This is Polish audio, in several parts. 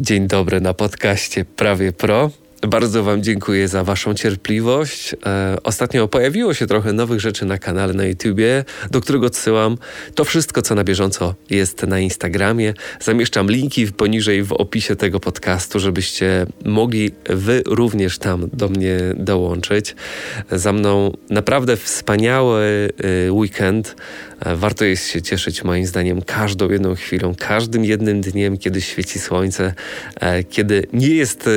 Dzień dobry na podcaście Prawie Pro. Bardzo Wam dziękuję za Waszą cierpliwość. E, ostatnio pojawiło się trochę nowych rzeczy na kanale na YouTubie, do którego odsyłam. To wszystko, co na bieżąco jest na Instagramie. Zamieszczam linki poniżej w opisie tego podcastu, żebyście mogli Wy również tam do mnie dołączyć. Za mną naprawdę wspaniały e, weekend. E, warto jest się cieszyć moim zdaniem każdą jedną chwilą, każdym jednym dniem, kiedy świeci słońce, e, kiedy nie jest e,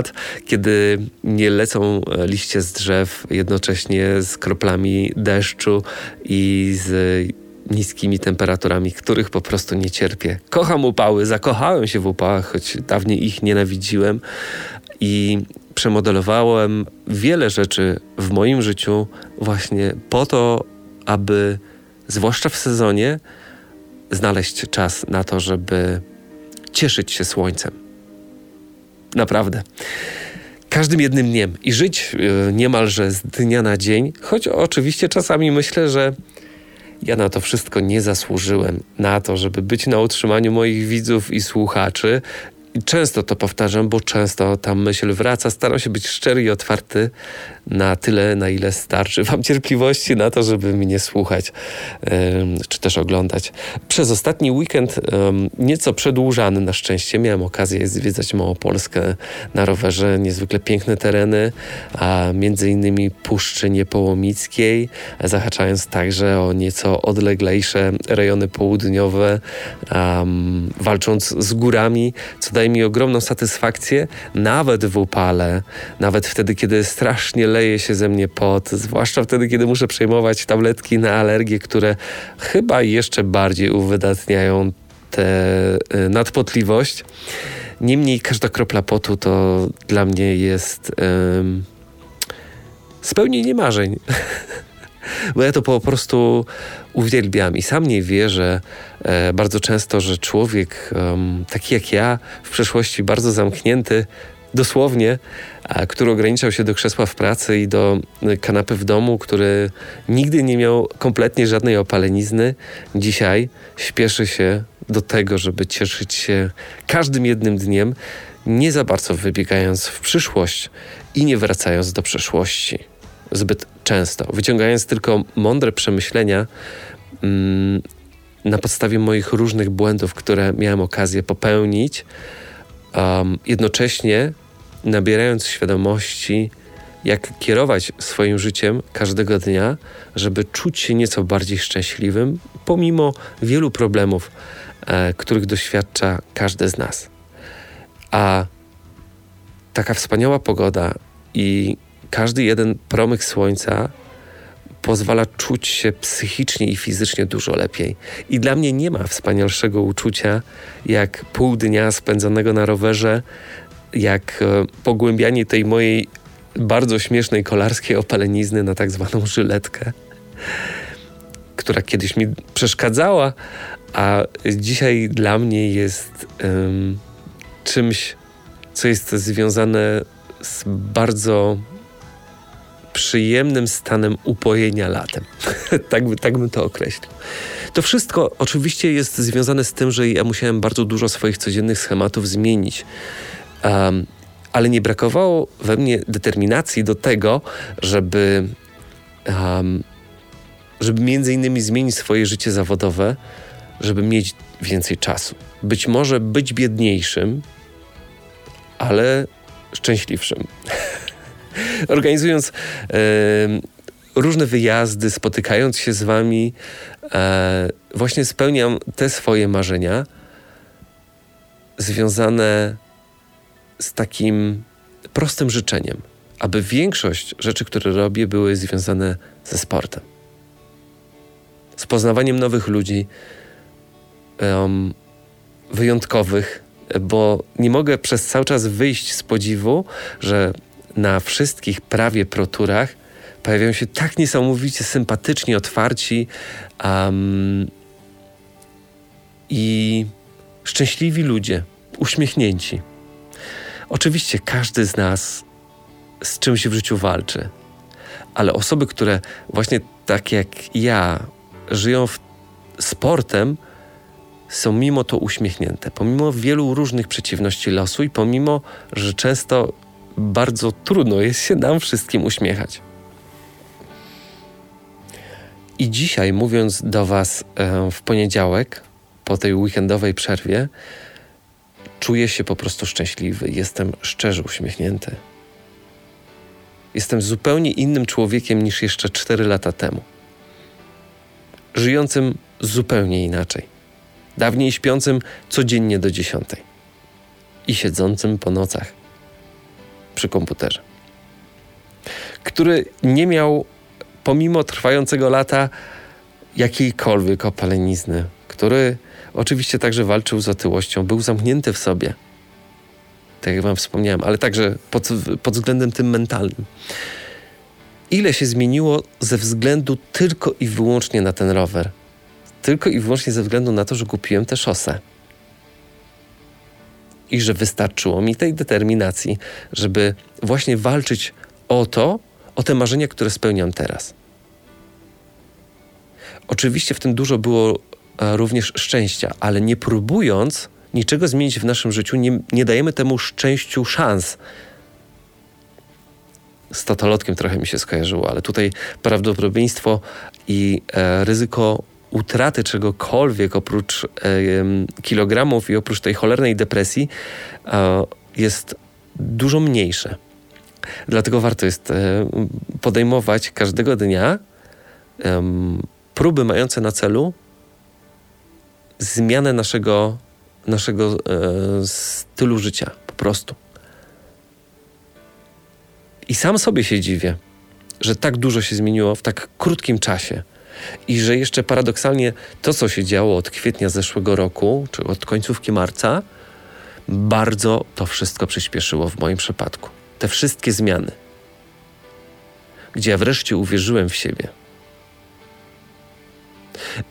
listopad, kiedy nie lecą liście z drzew jednocześnie z kroplami deszczu i z niskimi temperaturami, których po prostu nie cierpię. Kocham upały, zakochałem się w upałach, choć dawniej ich nienawidziłem i przemodelowałem wiele rzeczy w moim życiu właśnie po to, aby zwłaszcza w sezonie, znaleźć czas na to, żeby cieszyć się słońcem. Naprawdę. Każdym jednym dniem i żyć e, niemalże z dnia na dzień, choć oczywiście czasami myślę, że ja na to wszystko nie zasłużyłem, na to, żeby być na utrzymaniu moich widzów i słuchaczy. I często to powtarzam, bo często ta myśl wraca. Staram się być szczery i otwarty na tyle, na ile starczy Wam cierpliwości na to, żeby mnie słuchać czy też oglądać. Przez ostatni weekend, nieco przedłużany na szczęście, miałem okazję zwiedzać Małopolskę na rowerze, niezwykle piękne tereny, a między innymi Puszczy Niepołomickiej, zahaczając także o nieco odleglejsze rejony południowe, walcząc z górami, co daje mi ogromną satysfakcję, nawet w upale, nawet wtedy, kiedy strasznie leje się ze mnie pot, zwłaszcza wtedy, kiedy muszę przejmować tabletki na alergię, które chyba jeszcze bardziej uwydatniają tę y, nadpotliwość. Niemniej każda kropla potu to dla mnie jest um, spełnienie marzeń. Bo ja to po prostu uwielbiam i sam nie wierzę e, bardzo często, że człowiek um, taki jak ja, w przeszłości bardzo zamknięty, dosłownie, a, który ograniczał się do krzesła w pracy i do y, kanapy w domu, który nigdy nie miał kompletnie żadnej opalenizny, dzisiaj śpieszy się do tego, żeby cieszyć się każdym jednym dniem, nie za bardzo wybiegając w przyszłość i nie wracając do przeszłości zbyt często, wyciągając tylko mądre przemyślenia mm, na podstawie moich różnych błędów, które miałem okazję popełnić, um, jednocześnie nabierając świadomości, jak kierować swoim życiem każdego dnia, żeby czuć się nieco bardziej szczęśliwym, pomimo wielu problemów, e, których doświadcza każdy z nas. A taka wspaniała pogoda i każdy jeden promyk słońca pozwala czuć się psychicznie i fizycznie dużo lepiej. I dla mnie nie ma wspanialszego uczucia jak pół dnia spędzonego na rowerze, jak e, pogłębianie tej mojej bardzo śmiesznej kolarskiej opalenizny na tak zwaną żyletkę, która kiedyś mi przeszkadzała, a dzisiaj dla mnie jest um, czymś, co jest związane z bardzo przyjemnym stanem upojenia latem. tak, by, tak bym to określił. To wszystko oczywiście jest związane z tym, że ja musiałem bardzo dużo swoich codziennych schematów zmienić. Um, ale nie brakowało we mnie determinacji do tego, żeby, um, żeby między innymi zmienić swoje życie zawodowe, żeby mieć więcej czasu. Być może być biedniejszym, ale szczęśliwszym. Organizując e, różne wyjazdy, spotykając się z wami, e, właśnie spełniam te swoje marzenia związane z takim prostym życzeniem, aby większość rzeczy, które robię, były związane ze sportem. Z poznawaniem nowych ludzi, um, wyjątkowych, bo nie mogę przez cały czas wyjść z podziwu, że na wszystkich prawie proturach pojawiają się tak niesamowicie sympatyczni, otwarci um, i szczęśliwi ludzie, uśmiechnięci. Oczywiście każdy z nas z czymś w życiu walczy, ale osoby, które właśnie tak jak ja żyją sportem, są mimo to uśmiechnięte, pomimo wielu różnych przeciwności losu i pomimo, że często bardzo trudno jest się nam wszystkim uśmiechać. I dzisiaj, mówiąc do Was e, w poniedziałek, po tej weekendowej przerwie, czuję się po prostu szczęśliwy. Jestem szczerze uśmiechnięty. Jestem zupełnie innym człowiekiem niż jeszcze 4 lata temu. Żyjącym zupełnie inaczej. Dawniej śpiącym codziennie do dziesiątej i siedzącym po nocach przy komputerze. Który nie miał, pomimo trwającego lata, jakiejkolwiek opalenizny, który oczywiście także walczył z otyłością, był zamknięty w sobie tak jak Wam wspomniałem, ale także pod, pod względem tym mentalnym. Ile się zmieniło ze względu tylko i wyłącznie na ten rower? Tylko i wyłącznie ze względu na to, że kupiłem tę szosę. I że wystarczyło mi tej determinacji, żeby właśnie walczyć o to, o te marzenia, które spełniam teraz. Oczywiście w tym dużo było e, również szczęścia, ale nie próbując niczego zmienić w naszym życiu, nie, nie dajemy temu szczęściu szans. Z totolotkiem trochę mi się skojarzyło, ale tutaj prawdopodobieństwo i e, ryzyko utraty czegokolwiek oprócz e, kilogramów i oprócz tej cholernej depresji e, jest dużo mniejsze. Dlatego warto jest e, podejmować każdego dnia próby mające na celu zmianę naszego naszego stylu życia, po prostu. I sam sobie się dziwię, że tak dużo się zmieniło w tak krótkim czasie. I że jeszcze paradoksalnie to, co się działo od kwietnia zeszłego roku, czy od końcówki marca, bardzo to wszystko przyspieszyło w moim przypadku. Te wszystkie zmiany, gdzie ja wreszcie uwierzyłem w siebie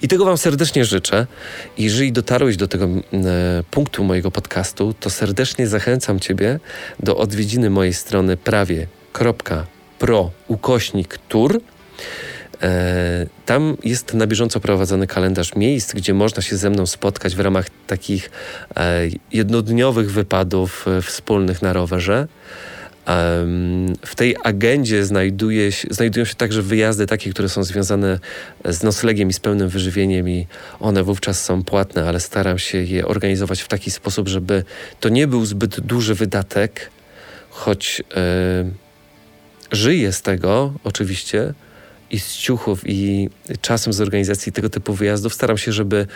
i tego Wam serdecznie życzę. Jeżeli dotarłeś do tego e, punktu mojego podcastu, to serdecznie zachęcam Ciebie do odwiedziny mojej strony prawie.pro ukośnik. E, tam jest na bieżąco prowadzony kalendarz miejsc, gdzie można się ze mną spotkać w ramach takich e, jednodniowych wypadów e, wspólnych na rowerze. W tej agendzie znajduje się, znajdują się także wyjazdy takie, które są związane z noclegiem i z pełnym wyżywieniem i one wówczas są płatne, ale staram się je organizować w taki sposób, żeby to nie był zbyt duży wydatek, choć e, żyję z tego oczywiście i z ciuchów i czasem z organizacji tego typu wyjazdów. Staram się, żeby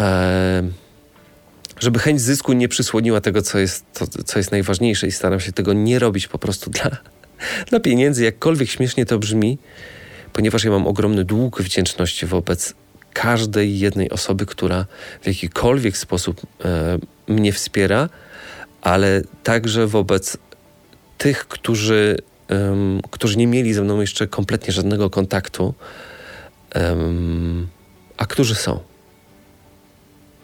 e, żeby chęć zysku nie przysłoniła tego, co jest, to, co jest najważniejsze i staram się tego nie robić po prostu dla, dla pieniędzy, jakkolwiek śmiesznie to brzmi, ponieważ ja mam ogromny dług wdzięczności wobec każdej jednej osoby, która w jakikolwiek sposób e, mnie wspiera, ale także wobec tych, którzy, um, którzy nie mieli ze mną jeszcze kompletnie żadnego kontaktu, um, a którzy są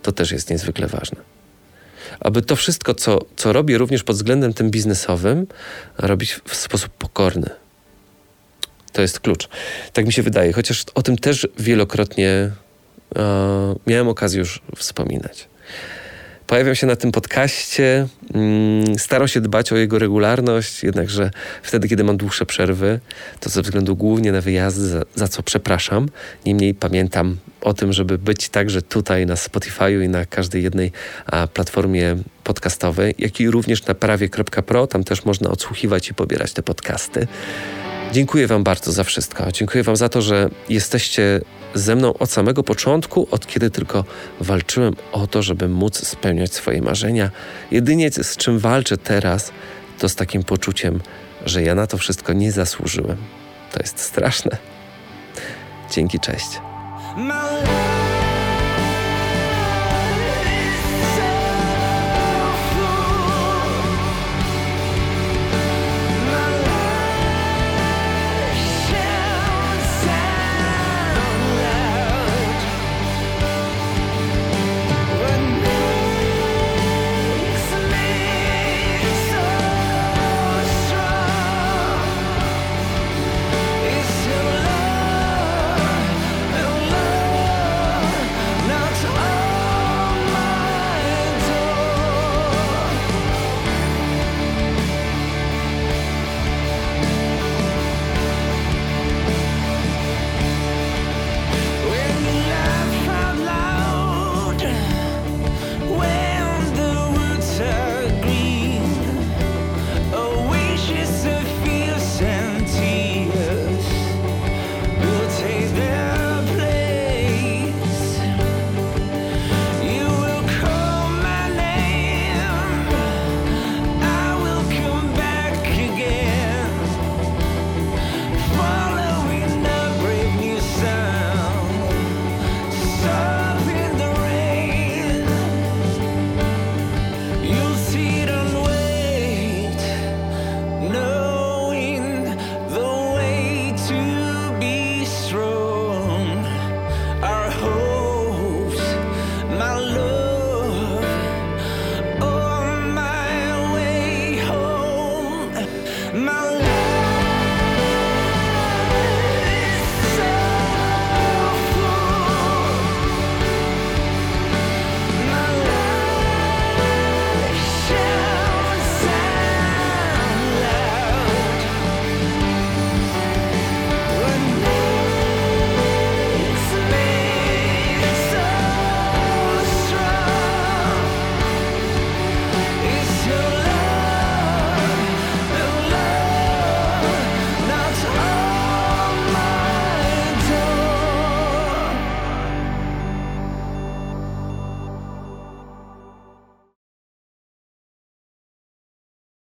to też jest niezwykle ważne. Aby to wszystko, co, co robię również pod względem tym biznesowym, robić w sposób pokorny. To jest klucz. Tak mi się wydaje, chociaż o tym też wielokrotnie e, miałem okazję już wspominać. Pojawiam się na tym podcaście, mm, staram się dbać o jego regularność, jednakże wtedy, kiedy mam dłuższe przerwy, to ze względu głównie na wyjazdy, za, za co przepraszam. Niemniej pamiętam o tym, żeby być także tutaj na Spotify'u i na każdej jednej a, platformie podcastowej, jak i również na prawie.pro. Tam też można odsłuchiwać i pobierać te podcasty. Dziękuję Wam bardzo za wszystko. Dziękuję Wam za to, że jesteście ze mną od samego początku, od kiedy tylko walczyłem o to, żeby móc spełniać swoje marzenia. Jedynie z czym walczę teraz, to z takim poczuciem, że ja na to wszystko nie zasłużyłem. To jest straszne. Dzięki, cześć. My